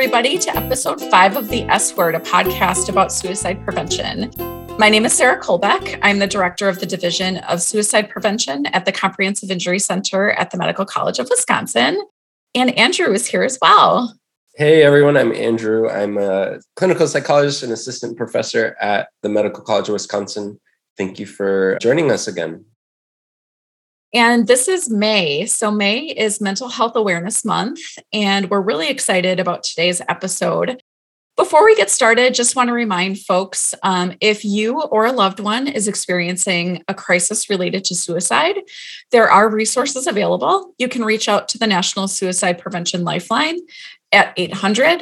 everybody, to episode five of The S Word, a podcast about suicide prevention. My name is Sarah Kohlbeck. I'm the director of the Division of Suicide Prevention at the Comprehensive Injury Center at the Medical College of Wisconsin. And Andrew is here as well. Hey everyone, I'm Andrew. I'm a clinical psychologist and assistant professor at the Medical College of Wisconsin. Thank you for joining us again. And this is May. So, May is Mental Health Awareness Month, and we're really excited about today's episode. Before we get started, just want to remind folks um, if you or a loved one is experiencing a crisis related to suicide, there are resources available. You can reach out to the National Suicide Prevention Lifeline at 800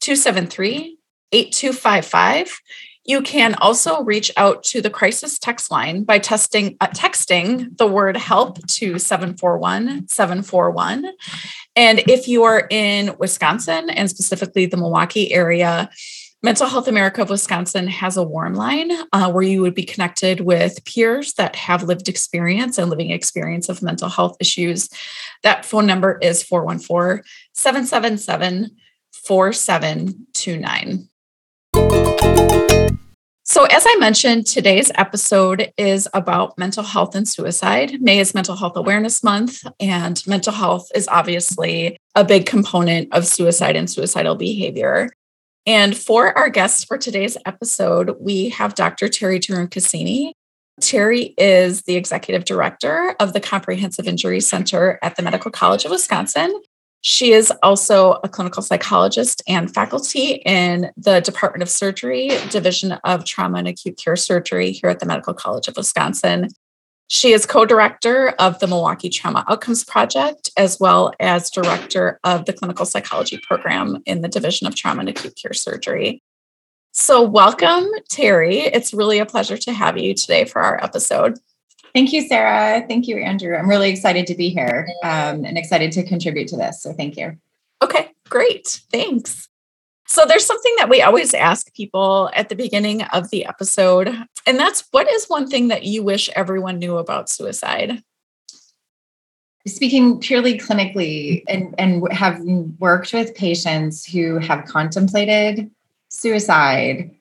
273 8255. You can also reach out to the crisis text line by testing, uh, texting the word help to 741 741. And if you are in Wisconsin and specifically the Milwaukee area, Mental Health America of Wisconsin has a warm line uh, where you would be connected with peers that have lived experience and living experience of mental health issues. That phone number is 414 777 4729. So, as I mentioned, today's episode is about mental health and suicide. May is Mental Health Awareness Month, and mental health is obviously a big component of suicide and suicidal behavior. And for our guests for today's episode, we have Dr. Terry Turun Cassini. Terri is the executive director of the Comprehensive Injury Center at the Medical College of Wisconsin. She is also a clinical psychologist and faculty in the Department of Surgery, Division of Trauma and Acute Care Surgery here at the Medical College of Wisconsin. She is co director of the Milwaukee Trauma Outcomes Project, as well as director of the clinical psychology program in the Division of Trauma and Acute Care Surgery. So, welcome, Terri. It's really a pleasure to have you today for our episode. Thank you, Sarah. Thank you, Andrew. I'm really excited to be here um, and excited to contribute to this. So thank you. Okay, great. Thanks. So there's something that we always ask people at the beginning of the episode, and that's what is one thing that you wish everyone knew about suicide? Speaking purely clinically and, and have worked with patients who have contemplated suicide,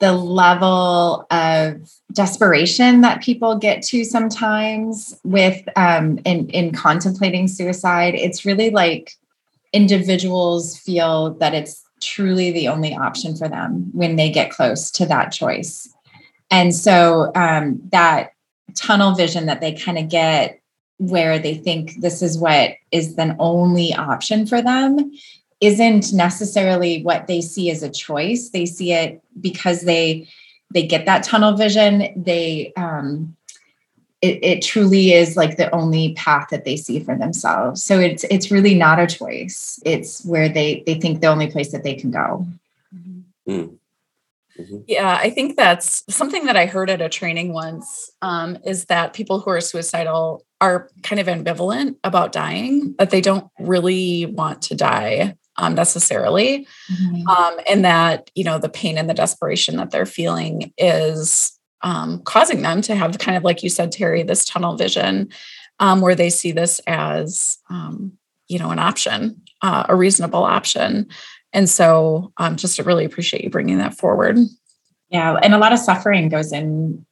the level of desperation that people get to sometimes with um, in in contemplating suicide it's really like individuals feel that it's truly the only option for them when they get close to that choice. And so um, that tunnel vision that they kind of get where they think this is what is the only option for them isn't necessarily what they see as a choice. They see it because they they get that tunnel vision. They um it, it truly is like the only path that they see for themselves. So it's it's really not a choice. It's where they they think the only place that they can go. Mm-hmm. Mm-hmm. Yeah, I think that's something that I heard at a training once um, is that people who are suicidal are kind of ambivalent about dying, that they don't really want to die um, necessarily. Mm-hmm. Um, and that, you know, the pain and the desperation that they're feeling is um, causing them to have kind of, like you said, Terri, this tunnel vision um, where they see this as, um, you know, an option, uh, a reasonable option. And so um, just to really appreciate you bringing that forward. Yeah. And a lot of suffering goes in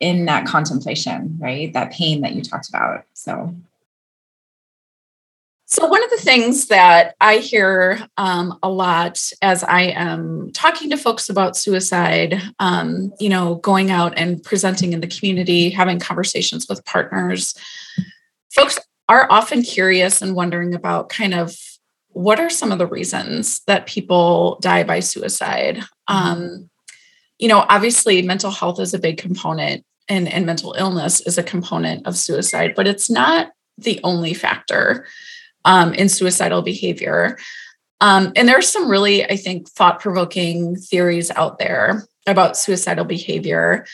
in that contemplation, right? That pain that you talked about. So so, one of the things that I hear um, a lot as I am talking to folks about suicide, um, you know, going out and presenting in the community, having conversations with partners, folks are often curious and wondering about kind of what are some of the reasons that people die by suicide. Um, you know, obviously, mental health is a big component and, and mental illness is a component of suicide, but it's not the only factor um, in suicidal behavior. Um, and there are some really, I think, thought provoking theories out there about suicidal behavior.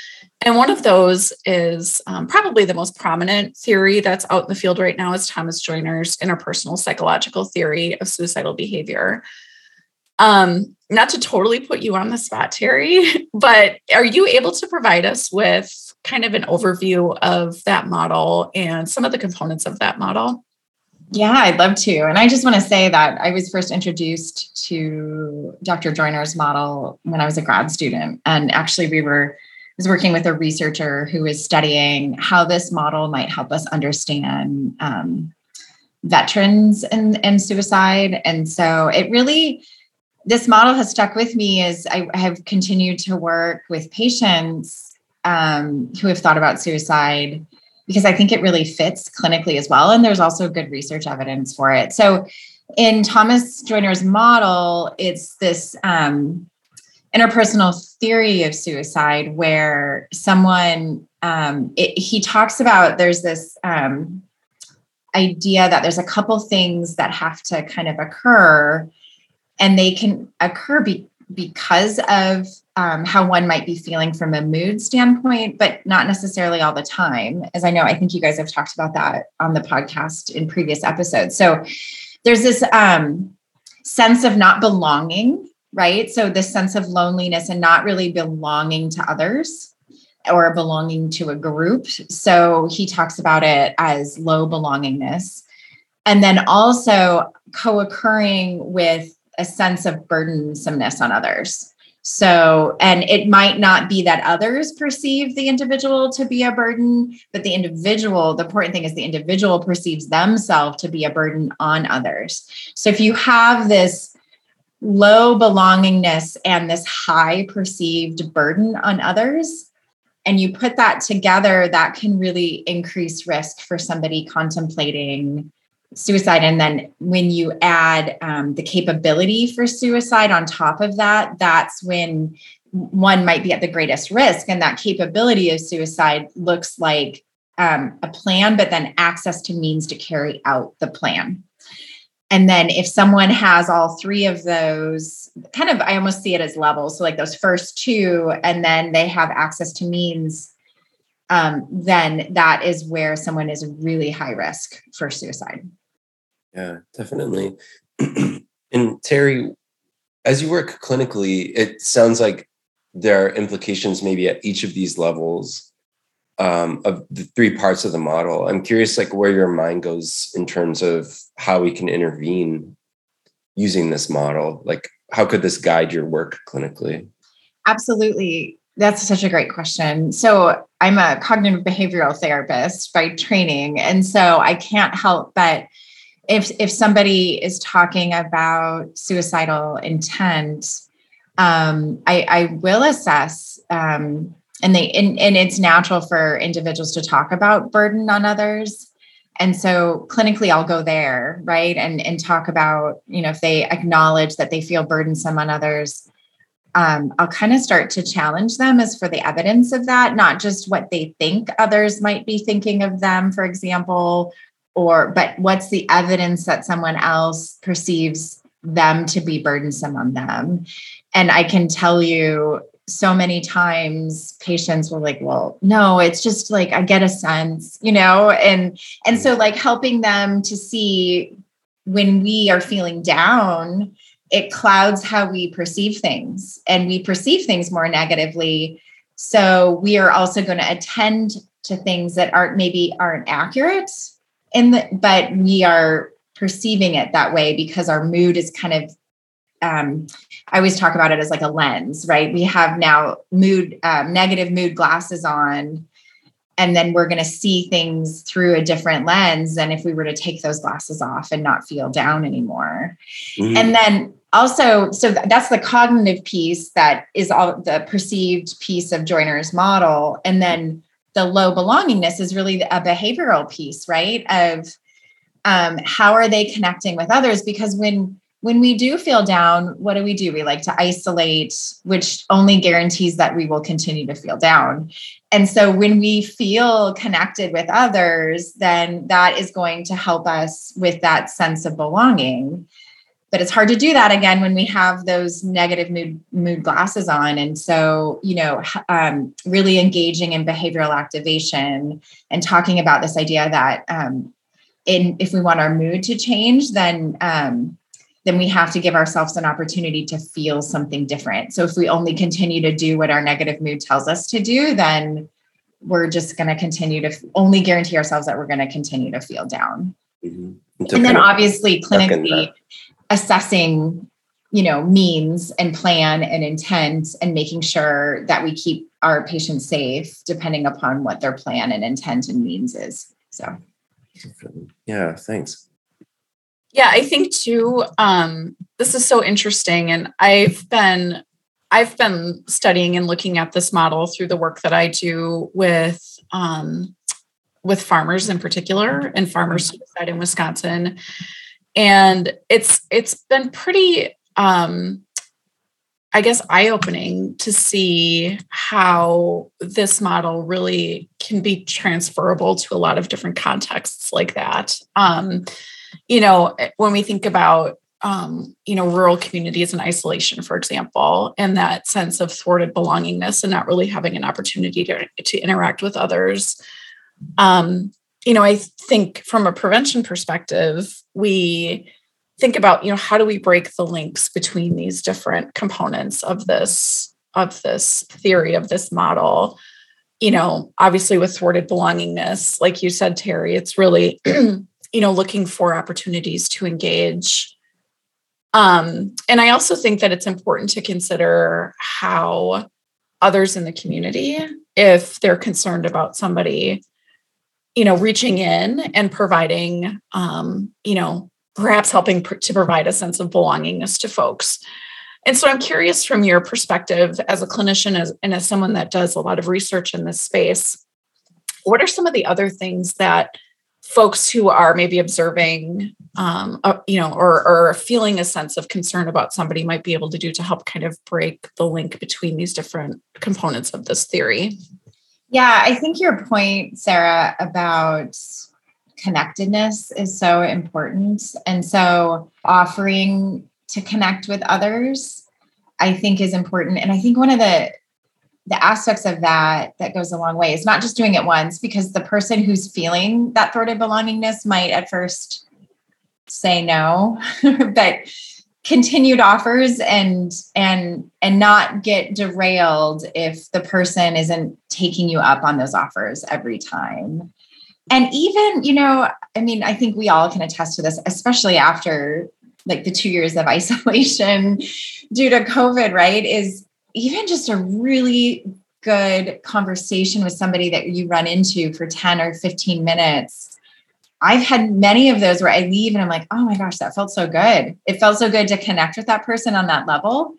And one of those is um, probably the most prominent theory that's out in the field right now is Thomas Joiner's interpersonal psychological theory of suicidal behavior. Um, not to totally put you on the spot, Terri, but are you able to provide us with kind of an overview of that model and some of the components of that model? Yeah, I'd love to. And I just want to say that I was first introduced to Dr. Joiner's model when I was a grad student. And actually, we were was working with a researcher who was studying how this model might help us understand um, veterans and, and suicide. And so it really, this model has stuck with me as I have continued to work with patients um, who have thought about suicide because I think it really fits clinically as well. And there's also good research evidence for it. So in Thomas Joiner's model, it's this um, interpersonal theory of suicide where someone um, it, he talks about there's this um, idea that there's a couple things that have to kind of occur and they can occur be, because of um, how one might be feeling from a mood standpoint but not necessarily all the time as i know i think you guys have talked about that on the podcast in previous episodes so there's this um, sense of not belonging right so this sense of loneliness and not really belonging to others or belonging to a group. So he talks about it as low belongingness. And then also co occurring with a sense of burdensomeness on others. So, and it might not be that others perceive the individual to be a burden, but the individual, the important thing is the individual perceives themselves to be a burden on others. So, if you have this low belongingness and this high perceived burden on others, and you put that together, that can really increase risk for somebody contemplating suicide. And then when you add um, the capability for suicide on top of that, that's when one might be at the greatest risk. And that capability of suicide looks like um, a plan, but then access to means to carry out the plan. And then if someone has all three of those, kind of, I almost see it as levels. So, like those first two, and then they have access to means, um, then that is where someone is really high risk for suicide. Yeah, definitely. and Terry, as you work clinically, it sounds like there are implications maybe at each of these levels um, of the three parts of the model. I'm curious, like where your mind goes in terms of how we can intervene using this model. Like, how could this guide your work clinically? Absolutely. That's such a great question. So, I'm a cognitive behavioral therapist by training. And so I can't help but if if somebody is talking about suicidal intent, um, I, I will assess um, and they and, and it's natural for individuals to talk about burden on others. And so clinically i'll go there right? And and talk about you know if they acknowledge that they feel burdensome on others um, i'll kind of start to challenge them as for the evidence of that not just what they think others might be thinking of them for example or but what's the evidence that someone else perceives them to be burdensome on them? And i can tell you so many times patients were like well no it's just like i get a sense you know? And and so mm. like helping them to see when we are feeling down it clouds how we perceive things and we perceive things more negatively. So we are also going to attend to things that aren't maybe aren't accurate in the but we are perceiving it that way because our mood is kind of um, I always talk about it as like a lens, right? We have now mood, um, negative mood glasses on, and then we're going to see things through a different lens than if we were to take those glasses off and not feel down anymore. Mm-hmm. And then also, so that's the cognitive piece that is all the perceived piece of Joiner's model. And then the low belongingness is really a behavioral piece, right? Of um, how are they connecting with others? Because when when we do feel down, what do we do? We like to isolate, which only guarantees that we will continue to feel down. And so when we feel connected with others, then that is going to help us with that sense of belonging. But it's hard to do that again when we have those negative mood mood glasses on. And so, you know, um, really engaging in behavioral activation and talking about this idea that um, in if we want our mood to change, then um, then we have to give ourselves an opportunity to feel something different. So if we only continue to do what our negative mood tells us to do, then we're just going to continue to only guarantee ourselves that we're going to continue to feel down. Mm-hmm. and then obviously clinically assessing you know means and plan and intent and making sure that we keep our patients safe depending upon what their plan and intent and means is. So. Yeah thanks. Yeah i think too um, this is so interesting and i've been i've been studying and looking at this model through the work that i do with um, with farmers in particular and farmers mm-hmm. suicide in wisconsin and it's it's been pretty um, I guess, eye opening to see how this model really can be transferable to a lot of different contexts like that. Um, you know, eh, when we think about um, you know, rural communities in isolation, for example, and that sense of thwarted belongingness and not really having an opportunity to, to interact with others. Um, you know, I think from a prevention perspective, we think about you know how do we break the links between these different components of this of this theory of this model? You know obviously with thwarted belongingness like you said terri it's really you know looking for opportunities to engage. Um and i also think that it's important to consider how others in the community if they're concerned about somebody you know reaching in and providing um you know perhaps helping pr- to provide a sense of belongingness to folks. And so I'm curious from your perspective as a clinician as, and as someone that does a lot of research in this space, what are some of the other things that folks who are maybe observing, um, uh, you know, or, or feeling a sense of concern about somebody might be able to do to help kind of break the link between these different components of this theory? Yeah, I think your point, Sarah, about connectedness is so important. And so offering to connect with others, I think is important. And I think one of the the aspects of that that goes a long way is not just doing it once because the person who's feeling that thwarted belongingness might at first say no but continued offers and and and not get derailed if the person isn't taking you up on those offers every time. And even you know i mean i think we all can attest to this especially after like the two years of isolation due to covid right is even just a really good conversation with somebody that you run into for 10 or 15 minutes i've had many of those where i leave and i'm like oh my gosh that felt so good. It felt so good to connect with that person on that level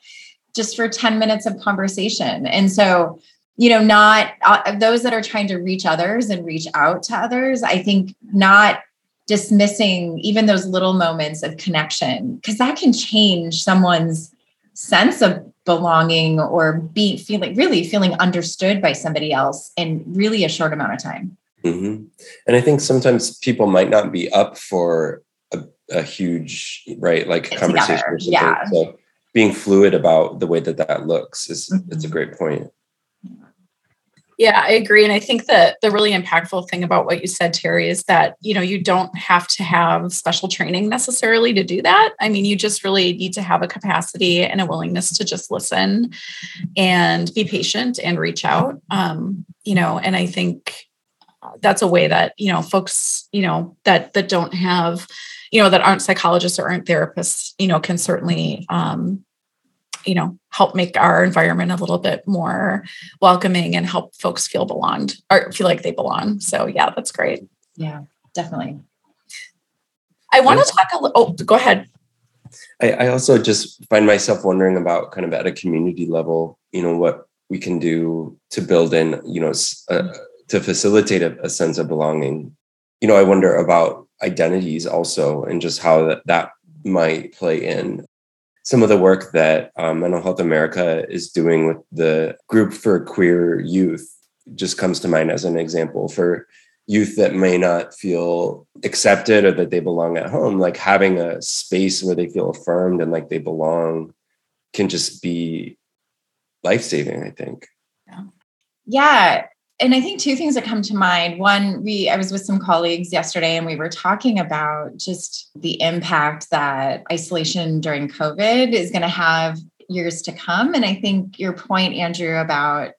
just for 10 minutes of conversation. And so you know not uh, those that are trying to reach others and reach out to others i think not dismissing even those little moments of connection because that can change someone's sense of belonging or be feeling really feeling understood by somebody else in really a short amount of time mm-hmm. and i think sometimes people might not be up for a, a huge right like conversation or something yeah. so being fluid about the way that that looks is mm-hmm. it's a great point yeah, I agree. And I think that the really impactful thing about what you said, Terri, is that, you know, you don't have to have special training necessarily to do that. I mean, you just really need to have a capacity and a willingness to just listen and be patient and reach out. Um, you know, and I think that's a way that, you know, folks, you know, that that don't have, you know, that aren't psychologists or aren't therapists, you know, can certainly um, you know help make our environment a little bit more welcoming and help folks feel belonged or feel like they belong. So yeah that's great. Yeah definitely. I want to talk a little oh go ahead. I, I also just find myself wondering about kind of at a community level you know what we can do to build in you know uh, to facilitate a, a sense of belonging. You know i wonder about identities also and just how that, that might play in. Some of the work that um, Mental Health America is doing with the group for queer youth just comes to mind as an example. For youth that may not feel accepted or that they belong at home like having a space where they feel affirmed and like they belong can just be life-saving i think. Yeah and I think two things that come to mind. One, we I was with some colleagues yesterday and we were talking about just the impact that isolation during COVID is going to have years to come. And I think your point, Andrew, about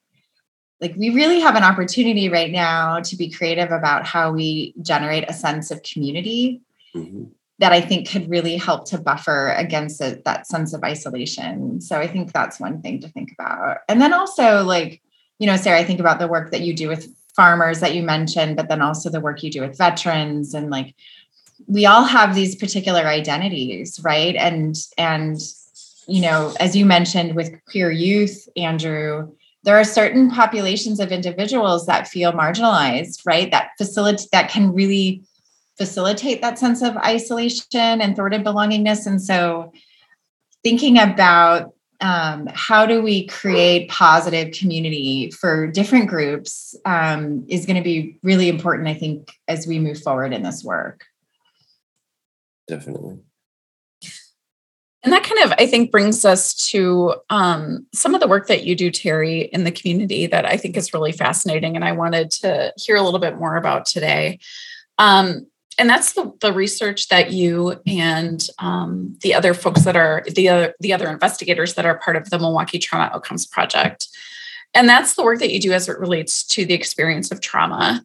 like we really have an opportunity right now to be creative about how we generate a sense of community mm-hmm. that I think could really help to buffer against that sense of isolation. So I think that's one thing to think about. And then also, like, you know, Sarah, I think about the work that you do with farmers that you mentioned, but then also the work you do with veterans and like we all have these particular identities, right? And and you know, as you mentioned with queer youth, Andrew, there are certain populations of individuals that feel marginalized, right? That facilitate that can really facilitate that sense of isolation and thwarted belongingness. And so thinking about um, how do we create positive community for different groups um, is going to be really important, I think, as we move forward in this work. Definitely. And that kind of, I think, brings us to um, some of the work that you do, Terri, in the community that I think is really fascinating. And I wanted to hear a little bit more about today. Um, and that's the, the research that you and um, the other folks that are the other the other investigators that are part of the Milwaukee Trauma Outcomes Project, and that's the work that you do as it relates to the experience of trauma.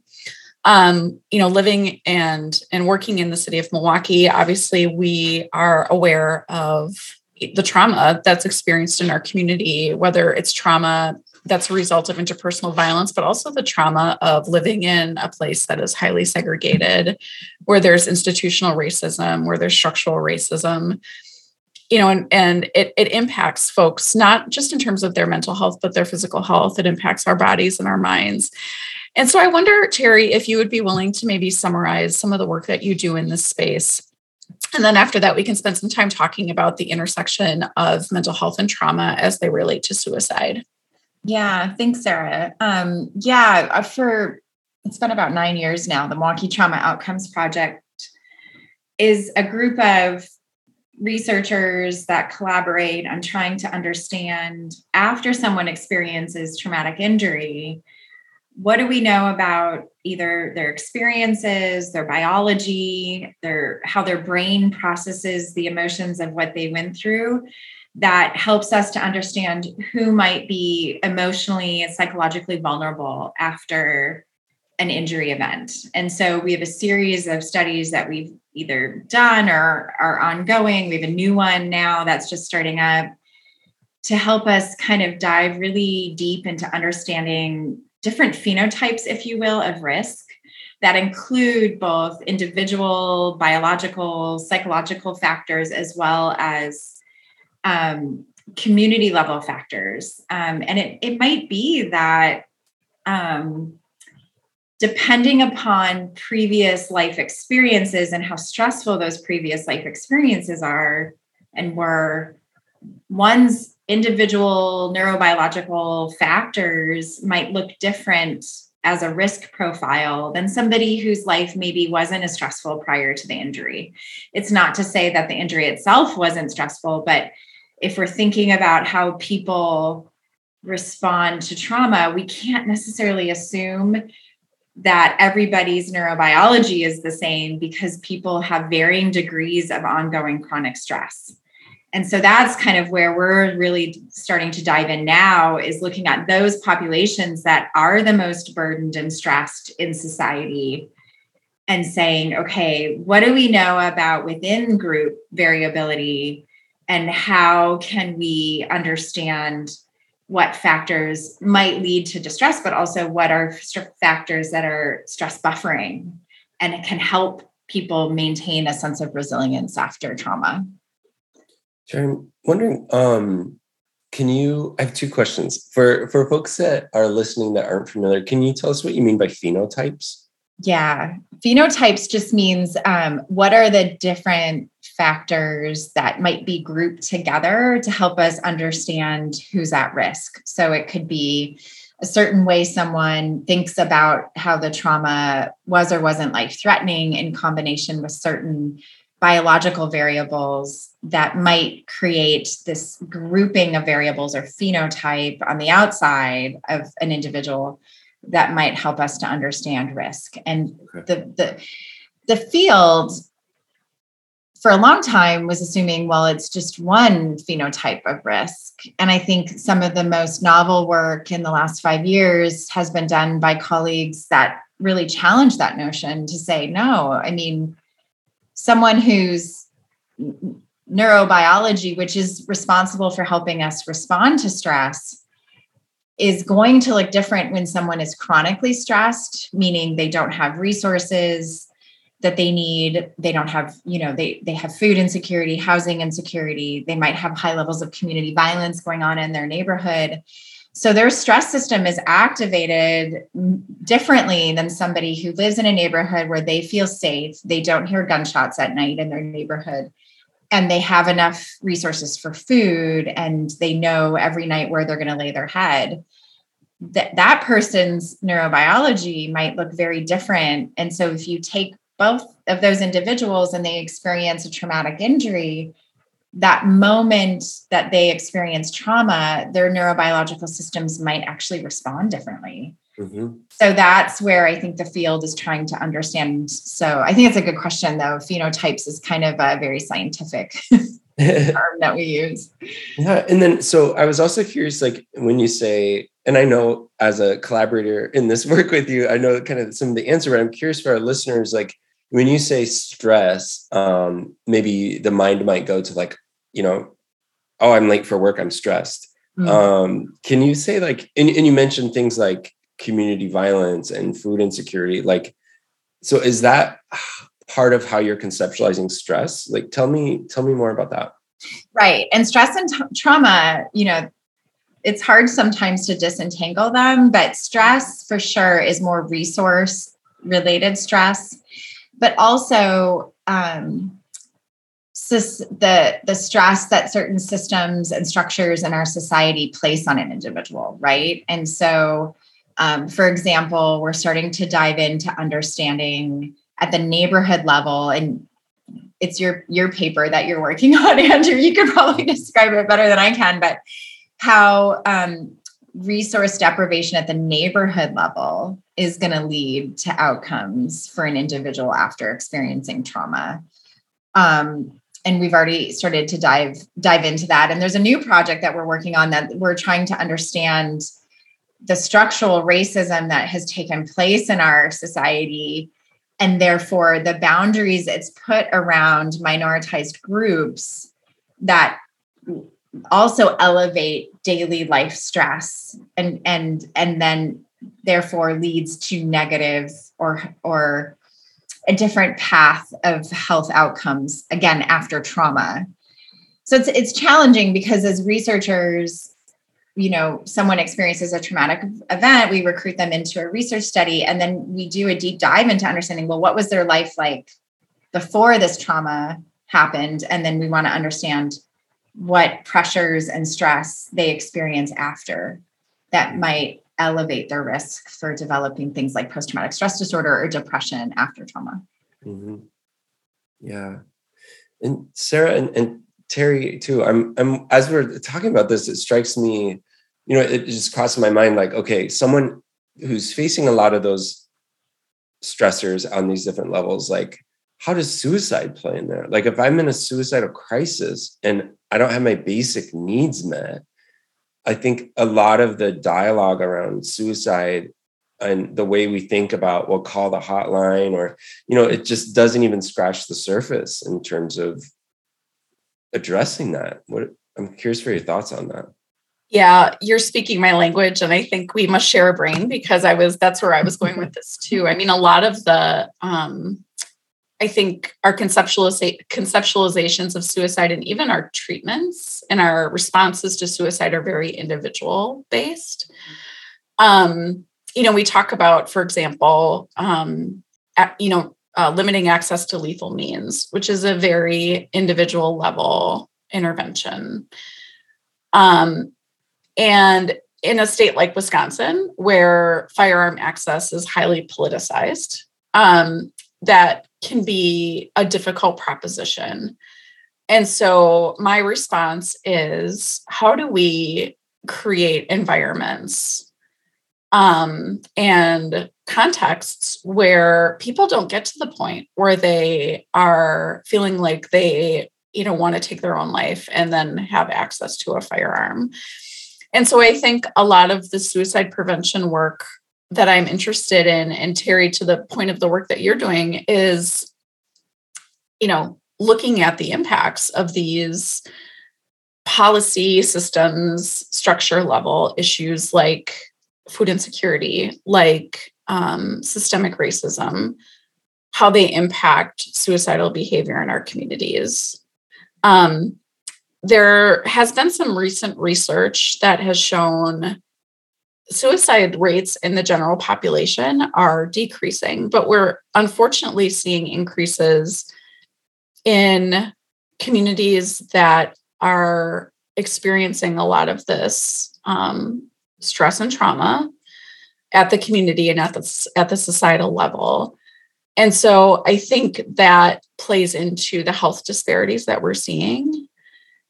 Um, you know, living and and working in the city of Milwaukee, obviously we are aware of the trauma that's experienced in our community, whether it's trauma that's a result of interpersonal violence, but also the trauma of living in a place that is highly segregated, where there's institutional racism, where there's structural racism. You know, and, and it, it impacts folks not just in terms of their mental health, but their physical health. It impacts our bodies and our minds. And so I wonder, Terri, if you would be willing to maybe summarize some of the work that you do in this space. And then after that, we can spend some time talking about the intersection of mental health and trauma as they relate to suicide. Yeah, thanks, Sarah. Um, yeah, uh, for it's been about nine years now. The Milwaukee Trauma Outcomes Project is a group of researchers that collaborate on trying to understand after someone experiences traumatic injury what do we know about either their experiences their biology their how their brain processes the emotions of what they went through that helps us to understand who might be emotionally and psychologically vulnerable after an injury event. And so we have a series of studies that we've either done or are ongoing. We have a new one now that's just starting up to help us kind of dive really deep into understanding different phenotypes, if you will, of risk that include both individual, biological, psychological factors, as well as um, community level factors. Um, and it, it might be that um, depending upon previous life experiences and how stressful those previous life experiences are and were, one's individual neurobiological factors might look different as a risk profile than somebody whose life maybe wasn't as stressful prior to the injury. It's not to say that the injury itself wasn't stressful, but if we're thinking about how people respond to trauma, we can't necessarily assume that everybody's neurobiology is the same because people have varying degrees of ongoing chronic stress. And so that's kind of where we're really starting to dive in now is looking at those populations that are the most burdened and stressed in society and saying, okay, what do we know about within group variability and how can we understand what factors might lead to distress but also what are factors that are stress buffering and it can help people maintain a sense of resilience after trauma? Sure i'm wondering um can you i have two questions. For for folks that are listening that aren't familiar can you tell us what you mean by phenotypes? Yeah. Phenotypes just means um, what are the different factors that might be grouped together to help us understand who's at risk. So it could be a certain way someone thinks about how the trauma was or wasn't life threatening in combination with certain biological variables that might create this grouping of variables or phenotype on the outside of an individual that might help us to understand risk and okay. the the the field for a long time was assuming, well, it's just one phenotype of risk. And I think some of the most novel work in the last five years has been done by colleagues that really challenge that notion to say, no, I mean, someone who's neurobiology, which is responsible for helping us respond to stress, is going to look different when someone is chronically stressed, meaning they don't have resources that they need. They don't have you know they they have food insecurity housing insecurity. They might have high levels of community violence going on in their neighborhood. So their stress system is activated differently than somebody who lives in a neighborhood where they feel safe. They don't hear gunshots at night in their neighborhood. And they have enough resources for food and they know every night where they're going to lay their head. That that person's neurobiology might look very different. And so if you take both of those individuals and they experience a traumatic injury that moment that they experience trauma their neurobiological systems might actually respond differently. Mm-hmm. so that's where i think the field is trying to understand. So i think it's a good question though. Phenotypes is kind of a very scientific term that we use. Yeah and then so i was also curious like when you say and i know as a collaborator in this work with you i know kind of some of the answer but i'm curious for our listeners like when you say stress, um, maybe the mind might go to like, you know, oh, I'm late for work, I'm stressed. Mm-hmm. Um, can you say like, and, and you mentioned things like community violence and food insecurity, like, so is that part of how you're conceptualizing stress? Like, tell me, tell me more about that. Right. And stress and t- trauma, you know, it's hard sometimes to disentangle them, but stress for sure is more resource related stress but also um, the the stress that certain systems and structures in our society place on an individual, right? And so, um, for example, we're starting to dive into understanding at the neighborhood level, and it's your your paper that you're working on, Andrew. You could probably describe it better than I can, but how um, resource deprivation at the neighborhood level is going to lead to outcomes for an individual after experiencing trauma. Um, and we've already started to dive dive into that. And there's a new project that we're working on that we're trying to understand the structural racism that has taken place in our society and therefore the boundaries it's put around minoritized groups that also elevate daily life stress and and and then therefore leads to negative or or a different path of health outcomes again after trauma. So it's it's challenging because as researchers you know someone experiences a traumatic event we recruit them into a research study and then we do a deep dive into understanding well what was their life like before this trauma happened? And then we want to understand what pressures and stress they experience after that might elevate their risk for developing things like post traumatic stress disorder or depression after trauma. Mm-hmm. Yeah. And Sarah and, and Terri too. I'm I'm as we're talking about this, it strikes me, you know, it just crosses my mind like, okay, someone who's facing a lot of those stressors on these different levels, like how does suicide play in there? Like if I'm in a suicidal crisis and I don't have my basic needs met, I think a lot of the dialogue around suicide and the way we think about we'll call the hotline or you know it just doesn't even scratch the surface in terms of addressing that. What i'm curious for your thoughts on that. Yeah you're speaking my language and i think we must share a brain because i was that's where i was going with this too. I mean a lot of the um I think our conceptualiza- conceptualizations of suicide and even our treatments and our responses to suicide are very individual based. Um, you know, we talk about, for example, um, at, you know, uh, limiting access to lethal means, which is a very individual level intervention. Um, and in a state like Wisconsin, where firearm access is highly politicized, um, that can be a difficult proposition. And so my response is how do we create environments um, and contexts where people don't get to the point where they are feeling like they you know want to take their own life and then have access to a firearm and so i think a lot of the suicide prevention work that I'm interested in, and Terri, to the point of the work that you're doing, is you know, looking at the impacts of these policy systems, structure level issues like food insecurity, like um, systemic racism, how they impact suicidal behavior in our communities. Um, there has been some recent research that has shown suicide rates in the general population are decreasing, but we're unfortunately seeing increases in communities that are experiencing a lot of this um, stress and trauma at the community and at the, at the societal level. And so I think that plays into the health disparities that we're seeing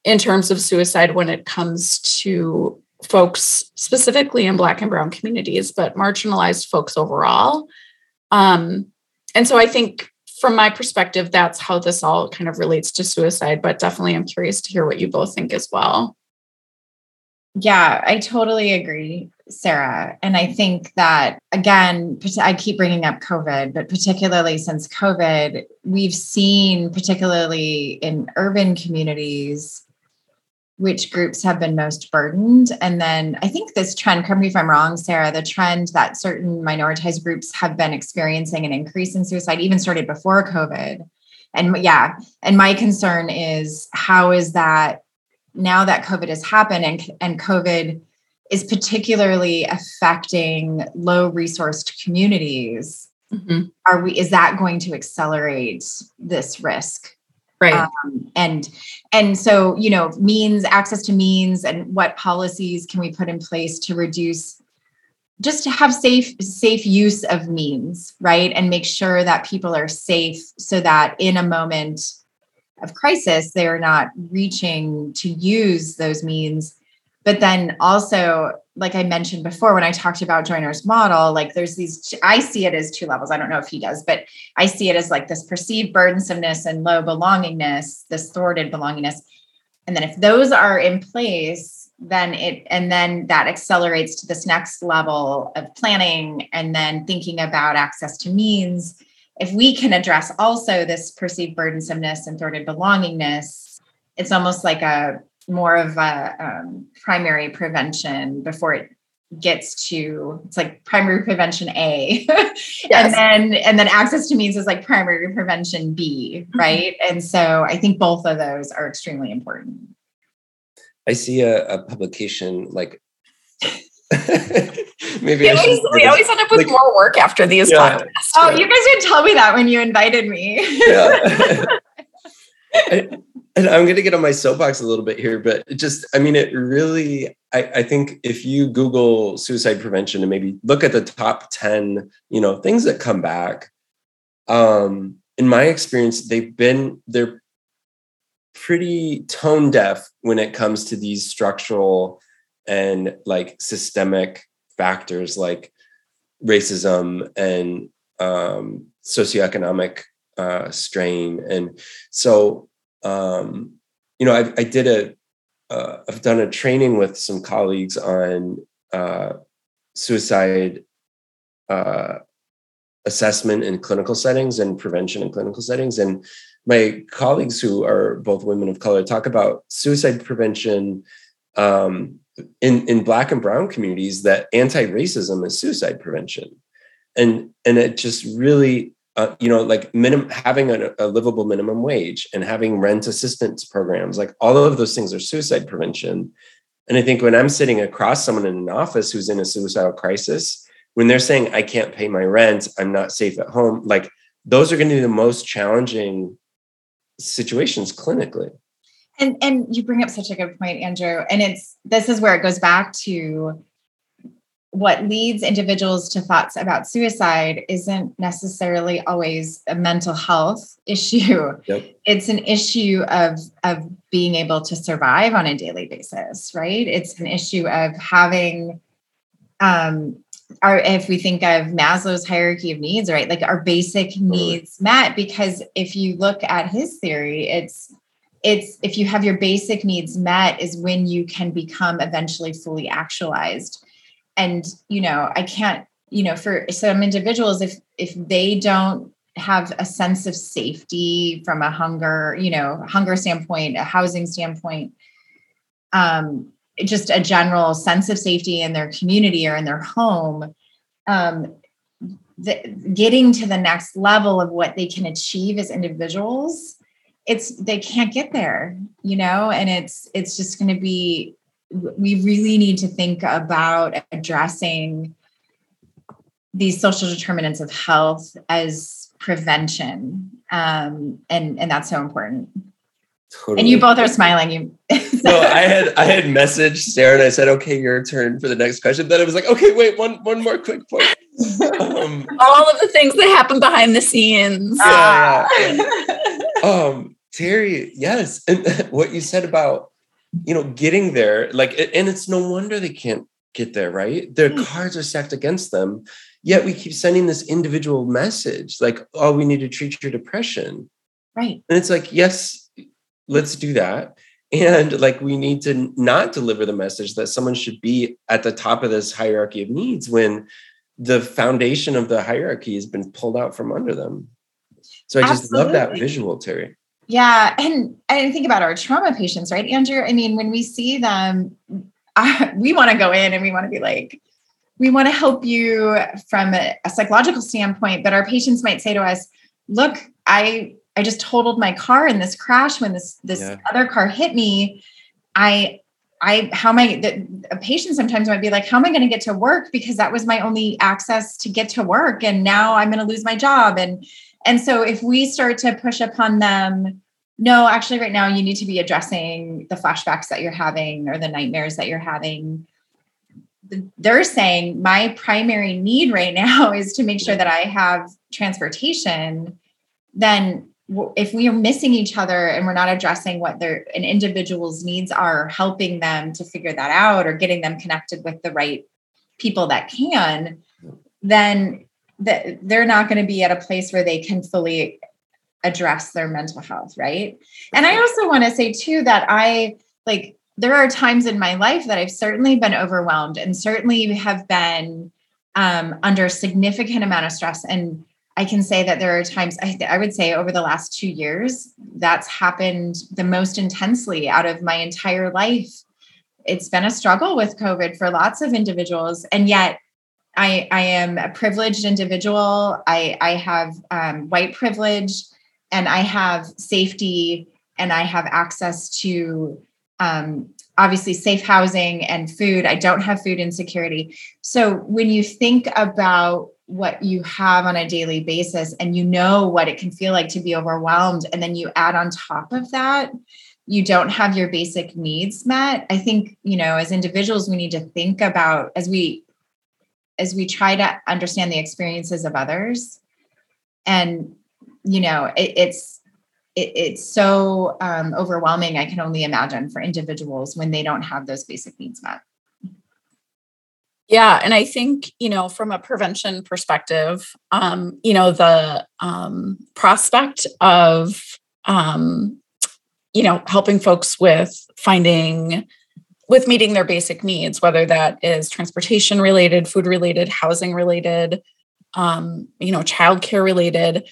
in terms of suicide when it comes to folks specifically in black and brown communities but marginalized folks overall. Um, and so i think from my perspective that's how this all kind of relates to suicide but definitely i'm curious to hear what you both think as well. Yeah i totally agree sarah. And i think that again i keep bringing up covid but particularly since covid we've seen particularly in urban communities which groups have been most burdened. And then I think this trend, correct me if I'm wrong, Sarah, the trend that certain minoritized groups have been experiencing an increase in suicide even started before COVID. And yeah, and my concern is how is that now that COVID has happened and, and COVID is particularly affecting low resourced communities. Mm-hmm. Are we is that going to accelerate this risk? Right. Um, and and so you know means access to means and what policies can we put in place to reduce just to have safe safe use of means right? And make sure that people are safe so that in a moment of crisis they're not reaching to use those means but then also like i mentioned before when i talked about joiner's model like there's these i see it as two levels. I don't know if he does but i see it as like this perceived burdensomeness and low belongingness this thwarted belongingness. And then if those are in place then it and then that accelerates to this next level of planning and then thinking about access to means. If we can address also this perceived burdensomeness and thwarted belongingness it's almost like a more of a um, primary prevention before it gets to it's like primary prevention A yes. and then and then access to means is like primary prevention B mm-hmm. right mm-hmm. and so I think both of those are extremely important I see a, a publication like maybe we always, we always end up with like, more work after these yeah, podcasts. Oh, you guys didn't tell me that when you invited me. yeah. I, and I'm going to get on my soapbox a little bit here, but it just, I mean, it really, I, I, think if you Google suicide prevention and maybe look at the top 10, you know, things that come back, um, in my experience, they've been, they're pretty tone deaf when it comes to these structural and like systemic factors like racism and um, socioeconomic uh, strain. And so um, you know, I, I did a, uh, I've done a training with some colleagues on uh, suicide uh, assessment in clinical settings and prevention in clinical settings. And my colleagues who are both women of color talk about suicide prevention um, in, in Black and Brown communities that anti-racism is suicide prevention. And, and it just really uh, you know, like having a, a, livable minimum wage and having rent assistance programs, like all of those things are suicide prevention. And I think when I'm sitting across someone in an office who's in a suicidal crisis, when they're saying, I can't pay my rent, I'm not safe at home, like those are going to be the most challenging situations clinically. And and you bring up such a good point, Andrew. And it's this is where it goes back to what leads individuals to thoughts about suicide isn't necessarily always a mental health issue. Yep. It's an issue of, of being able to survive on a daily basis, right? It's an issue of having um our if we think of Maslow's hierarchy of needs, right? Like our basic needs met, because if you look at his theory, it's it's if you have your basic needs met is when you can become eventually fully actualized and you know i can't you know for some individuals if if they don't have a sense of safety from a hunger, you know, hunger standpoint, a housing standpoint, um, just a general sense of safety in their community or in their home. Um, the, getting to the next level of what they can achieve as individuals it's they can't get there you know and it's it's just going to be we really need to think about addressing these social determinants of health as prevention um, and and that's so important totally. and you both are smiling you no i had i had messaged sarah and i said okay your turn for the next question then i was like okay wait one one more quick point um, all of the things that happen behind the scenes yeah, yeah. um terri yes and what you said about you know getting there like and it's no wonder they can't get there right their mm. cards are stacked against them Yet we keep sending this individual message like, oh, we need to treat your depression. Right. And it's like, yes, let's do that. And like, we need to not deliver the message that someone should be at the top of this hierarchy of needs when the foundation of the hierarchy has been pulled out from under them. So I just Absolutely. love that visual, Terri. Yeah. And I think about our trauma patients, right, Andrew? I mean, when we see them, I, uh, we want to go in and we want to be like, we want to help you from a, a, psychological standpoint but our patients might say to us look i i just totaled my car in this crash when this this yeah. other car hit me i i how am i the, a patient sometimes might be like how am i going to get to work because that was my only access to get to work and now i'm going to lose my job and and so if we start to push upon them no actually right now you need to be addressing the flashbacks that you're having or the nightmares that you're having. They're saying my primary need right now is to make sure that I have transportation, then if we are missing each other and we're not addressing what their an individual's needs are, helping them to figure that out or getting them connected with the right people that can, then that they're not going to be at a place where they can fully address their mental health, right? And I also want to say too that I like there are times in my life that I've certainly been overwhelmed and certainly have been um, under significant amount of stress. And I can say that there are times, I, I would say over the last two years, that's happened the most intensely out of my entire life. It's been a struggle with COVID for lots of individuals. And yet, I, I am a privileged individual. I, I have um, white privilege and I have safety and I have access to um, obviously safe housing and food. I don't have food insecurity. So when you think about what you have on a daily basis and you know what it can feel like to be overwhelmed, and then you add on top of that, you don't have your basic needs met. I think, you know, as individuals, we need to think about as we as we try to understand the experiences of others. And you know it, it's it, it's so um, overwhelming i can only imagine for individuals when they don't have those basic needs met. Yeah and i think you know from a prevention perspective um, you know the um, prospect of um, you know helping folks with finding with meeting their basic needs whether that is transportation related food related housing related um, you know childcare related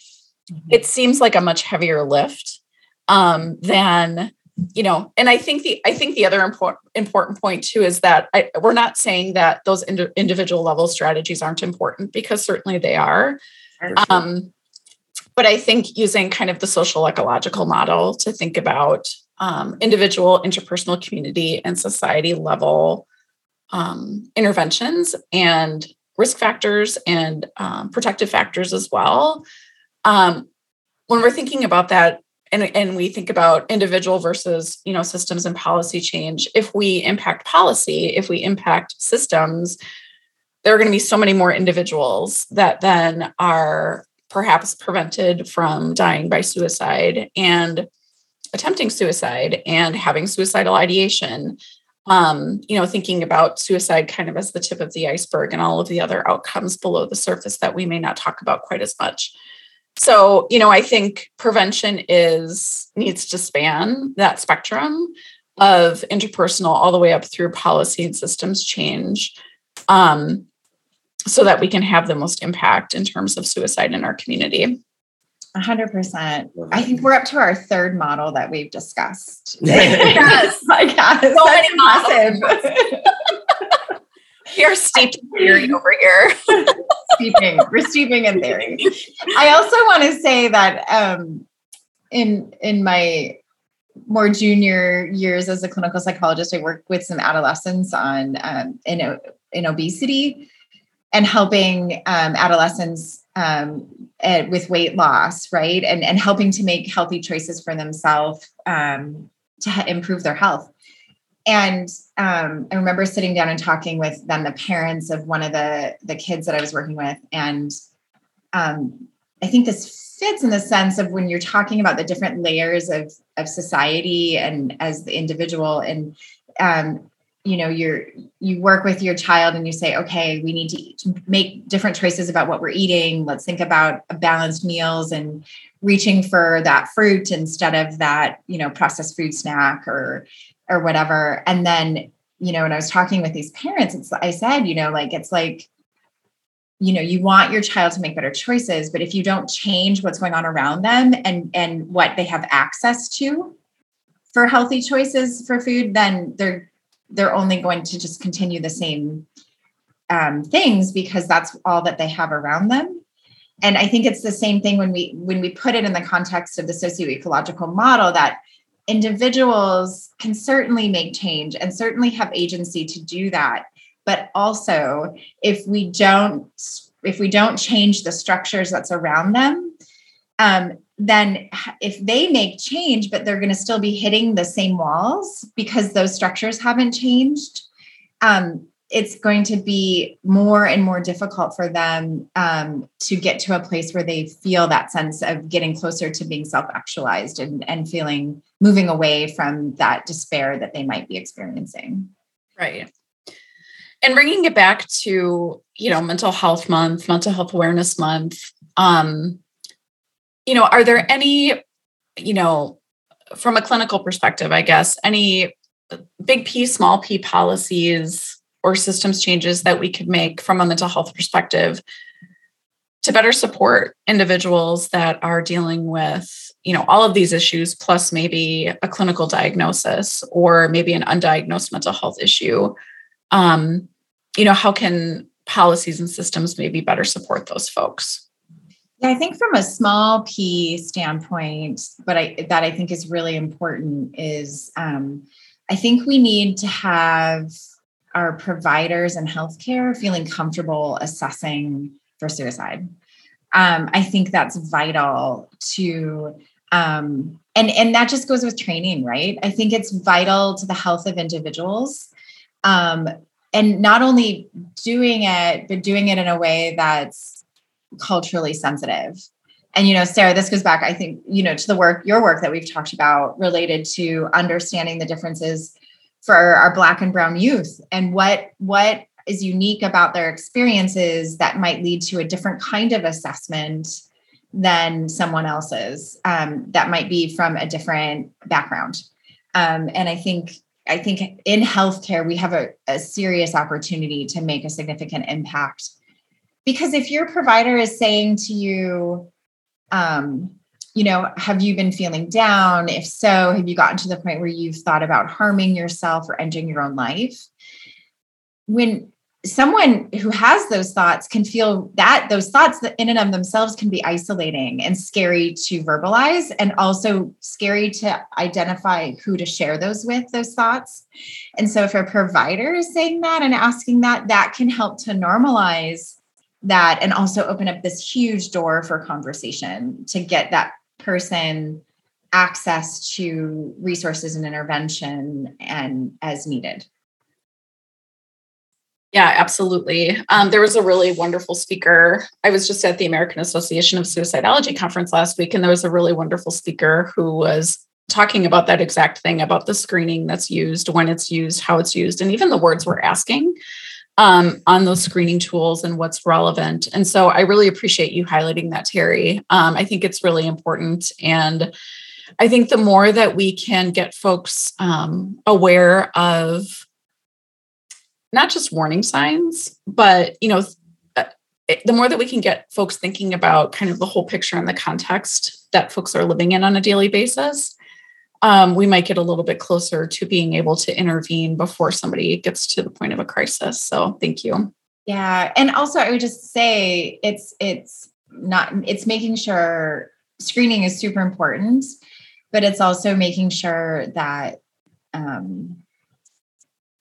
mm-hmm. it seems like a much heavier lift um, than you know and i think the i think the other important important point too is that I, we're not saying that those ind- individual level strategies aren't important because certainly they are sure. um, but i think using kind of the social ecological model to think about um, individual interpersonal community and society level um, interventions and risk factors and um, protective factors as well. Um, when we're thinking about that and, and we think about individual versus you know systems and policy change if we impact policy if we impact systems there are going to be so many more individuals that then are perhaps prevented from dying by suicide. And attempting suicide and having suicidal ideation um, you know thinking about suicide kind of as the tip of the iceberg and all of the other outcomes below the surface that we may not talk about quite as much so, you know, I think prevention is needs to span that spectrum of interpersonal all the way up through policy and systems change um, so that we can have the most impact in terms of suicide in our community. Hundred percent. I think we're up to our third model that we've discussed. yes, my God, so many massive. You're steeped in theory over here. steeping, we're steeping in theory. I also want to say that um, in in my more junior years as a clinical psychologist, I worked with some adolescents on um, in in obesity and helping um, adolescents um, uh, with weight loss, right, and and helping to make healthy choices for themselves um, to improve their health. And um, I remember sitting down and talking with then the parents of one of the the kids that I was working with, and um, I think this fits in the sense of when you're talking about the different layers of of society and as the individual and um, you know you're you work with your child and you say okay we need to make different choices about what we're eating. Let's think about balanced meals and reaching for that fruit instead of that you know processed food snack or or whatever. And then you know when i was talking with these parents it's i said you know like it's like you know you want your child to make better choices but if you don't change what's going on around them and and what they have access to for healthy choices for food then they're they're only going to just continue the same um, things because that's all that they have around them. And i think it's the same thing when we when we put it in the context of the socio-ecological model that individuals can certainly make change and certainly have agency to do that. But also if we don't if we don't change the structures that's around them um, then if they make change but they're going to still be hitting the same walls because those structures haven't changed um, it's going to be more and more difficult for them um, to get to a place where they feel that sense of getting closer to being self-actualized and, and feeling moving away from that despair that they might be experiencing. Right. And bringing it back to you know mental health month mental health awareness month um you know are there any you know from a clinical perspective i guess any big p small p policies or systems changes that we could make from a mental health perspective to better support individuals that are dealing with you know all of these issues plus maybe a clinical diagnosis or maybe an undiagnosed mental health issue? Um, you know how can policies and systems maybe better support those folks yeah i think from a small p standpoint but i that i think is really important is um, i think we need to have our providers and healthcare feeling comfortable assessing for suicide. Um, i think that's vital to um, and and that just goes with training right? I think it's vital to the health of individuals um, and not only doing it but doing it in a way that's culturally sensitive and you know sarah this goes back i think you know to the work your work that we've talked about related to understanding the differences for our black and brown youth and what what is unique about their experiences that might lead to a different kind of assessment than someone else's um, that might be from a different background um, and i think I think in healthcare, we have a, a serious opportunity to make a significant impact. Because if your provider is saying to you, um, you know, have you been feeling down? If so, have you gotten to the point where you've thought about harming yourself or ending your own life? When someone who has those thoughts can feel that those thoughts in and of themselves can be isolating and scary to verbalize and also scary to identify who to share those with those thoughts and so if a provider is saying that and asking that that can help to normalize that and also open up this huge door for conversation to get that person access to resources and intervention and as needed yeah, absolutely. Um, there was a really wonderful speaker. I was just at the American Association of Suicidology conference last week, and there was a really wonderful speaker who was talking about that exact thing about the screening that's used, when it's used, how it's used, and even the words we're asking um, on those screening tools and what's relevant. And so I really appreciate you highlighting that, Terri. Um, I think it's really important. And I think the more that we can get folks um, aware of not just warning signs, but you know, uh, the more that we can get folks thinking about kind of the whole picture and the context that folks are living in on a daily basis, um, we might get a little bit closer to being able to intervene before somebody gets to the point of a crisis. So thank you. Yeah. And also I would just say it's it's not it's making sure screening is super important, but it's also making sure that um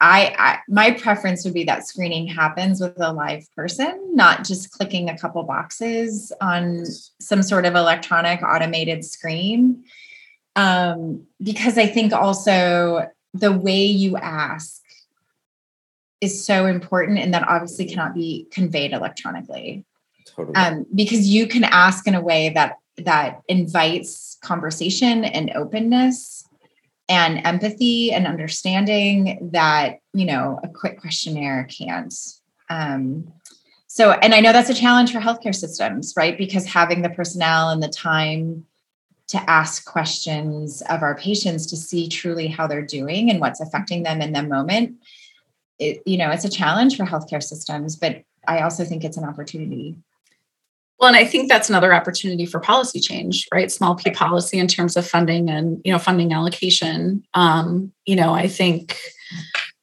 I, I, my preference would be that screening happens with a live person, not just clicking a couple boxes on some sort of electronic automated screen. Um, because I think also the way you ask is so important and that obviously cannot be conveyed electronically. Totally. Um, because you can ask in a way that that invites conversation and openness and empathy and understanding that you know a quick questionnaire can't um, so and i know that's a challenge for healthcare systems right because having the personnel and the time to ask questions of our patients to see truly how they're doing and what's affecting them in the moment it, you know it's a challenge for healthcare systems but i also think it's an opportunity well, and I think that's another opportunity for policy change, right? Small P policy in terms of funding and you know funding allocation. Um, you know, I think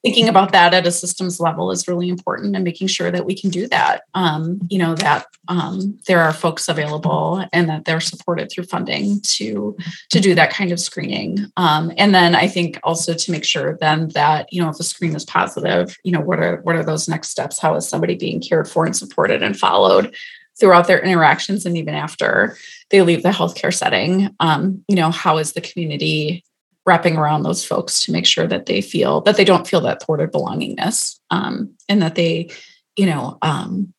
thinking about that at a systems level is really important and making sure that we can do that. Um, you know, that um, there are folks available and that they're supported through funding to to do that kind of screening. Um, and then I think also to make sure then that you know if the screen is positive, you know, what are what are those next steps? How is somebody being cared for and supported and followed? throughout their interactions and even after they leave the healthcare setting um, you know how is the community wrapping around those folks to make sure that they feel that they don't feel that thwarted belongingness um, and that they you know um,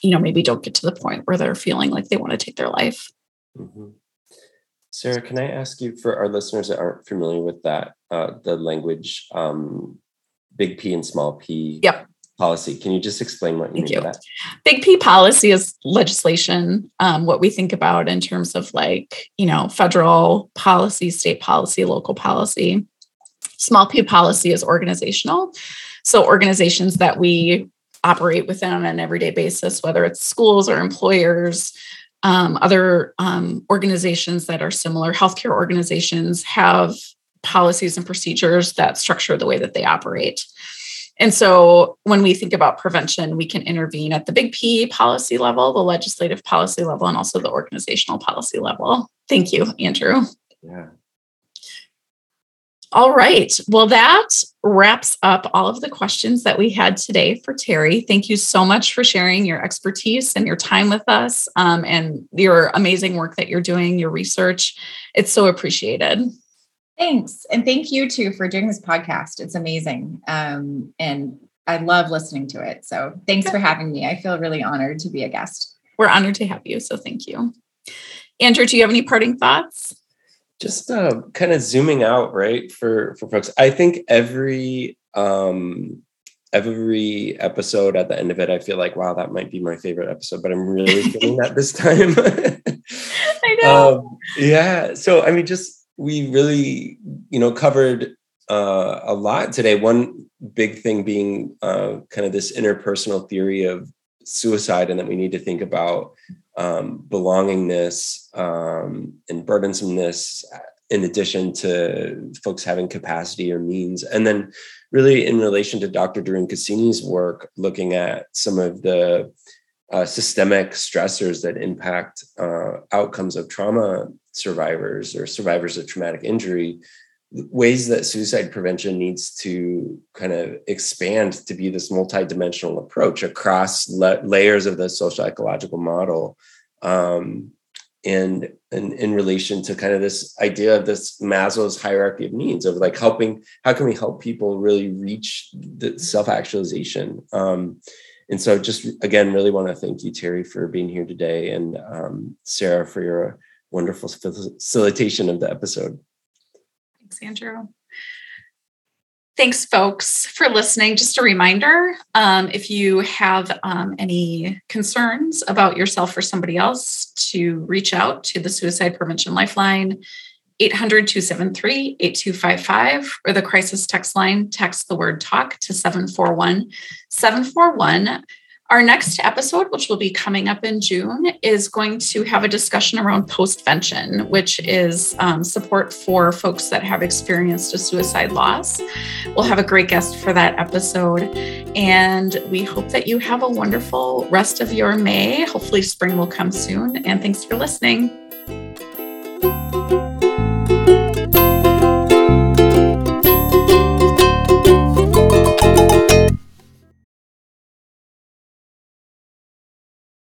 you know maybe don't get to the point where they're feeling like they want to take their life. Mm-hmm. sarah can i ask you for our listeners that aren't familiar with that uh, the language um, big p and small p? Yep policy. Can you just explain what you Thank mean you. by that? Big P policy is legislation, um, what we think about in terms of like, you know, federal policy, state policy, local policy. Small P policy is organizational. So organizations that we operate within on an everyday basis, whether it's schools or employers, um, other um, organizations that are similar, healthcare organizations have policies and procedures that structure the way that they operate. And so when we think about prevention, we can intervene at the big P policy level, the legislative policy level, and also the organizational policy level. Thank you, Andrew. Yeah. All right. Well, that wraps up all of the questions that we had today for Terri. Thank you so much for sharing your expertise and your time with us um, and your amazing work that you're doing, your research. It's so appreciated. Thanks. And thank you too for doing this podcast. It's amazing. Um, and I love listening to it. So thanks for having me. I feel really honored to be a guest. We're honored to have you. So thank you. Andrew, do you have any parting thoughts? Just uh, kind of zooming out, right? For for folks. I think every um every episode at the end of it, I feel like, wow, that might be my favorite episode, but I'm really feeling that this time. I know. Um, yeah. So I mean, just we really, you know, covered uh, a lot today. One big thing being uh, kind of this interpersonal theory of suicide, and that we need to think about um, belongingness um, and burdensomeness in addition to folks having capacity or means. And then, really, in relation to Dr. deRoon-Cassini's work, looking at some of the uh, systemic stressors that impact uh, outcomes of trauma survivors or survivors of traumatic injury ways that suicide prevention needs to kind of expand to be this multidimensional approach across la- layers of the social ecological model um, and, and in relation to kind of this idea of this maslow's hierarchy of needs of like helping how can we help people really reach the self-actualization um, and so just again really want to thank you terri for being here today and um, sarah for your wonderful facilitation of the episode. Thanks, Andrew. Thanks, folks, for listening. Just a reminder um, if you have um, any concerns about yourself or somebody else, to reach out to the Suicide Prevention Lifeline, 800 273 8255, or the crisis text line, text the word talk to 741 741 Our next episode, which will be coming up in June, is going to have a discussion around postvention, which is um, support for folks that have experienced a suicide loss. We'll have a great guest for that episode. And we hope that you have a wonderful rest of your May. Hopefully, spring will come soon. And thanks for listening.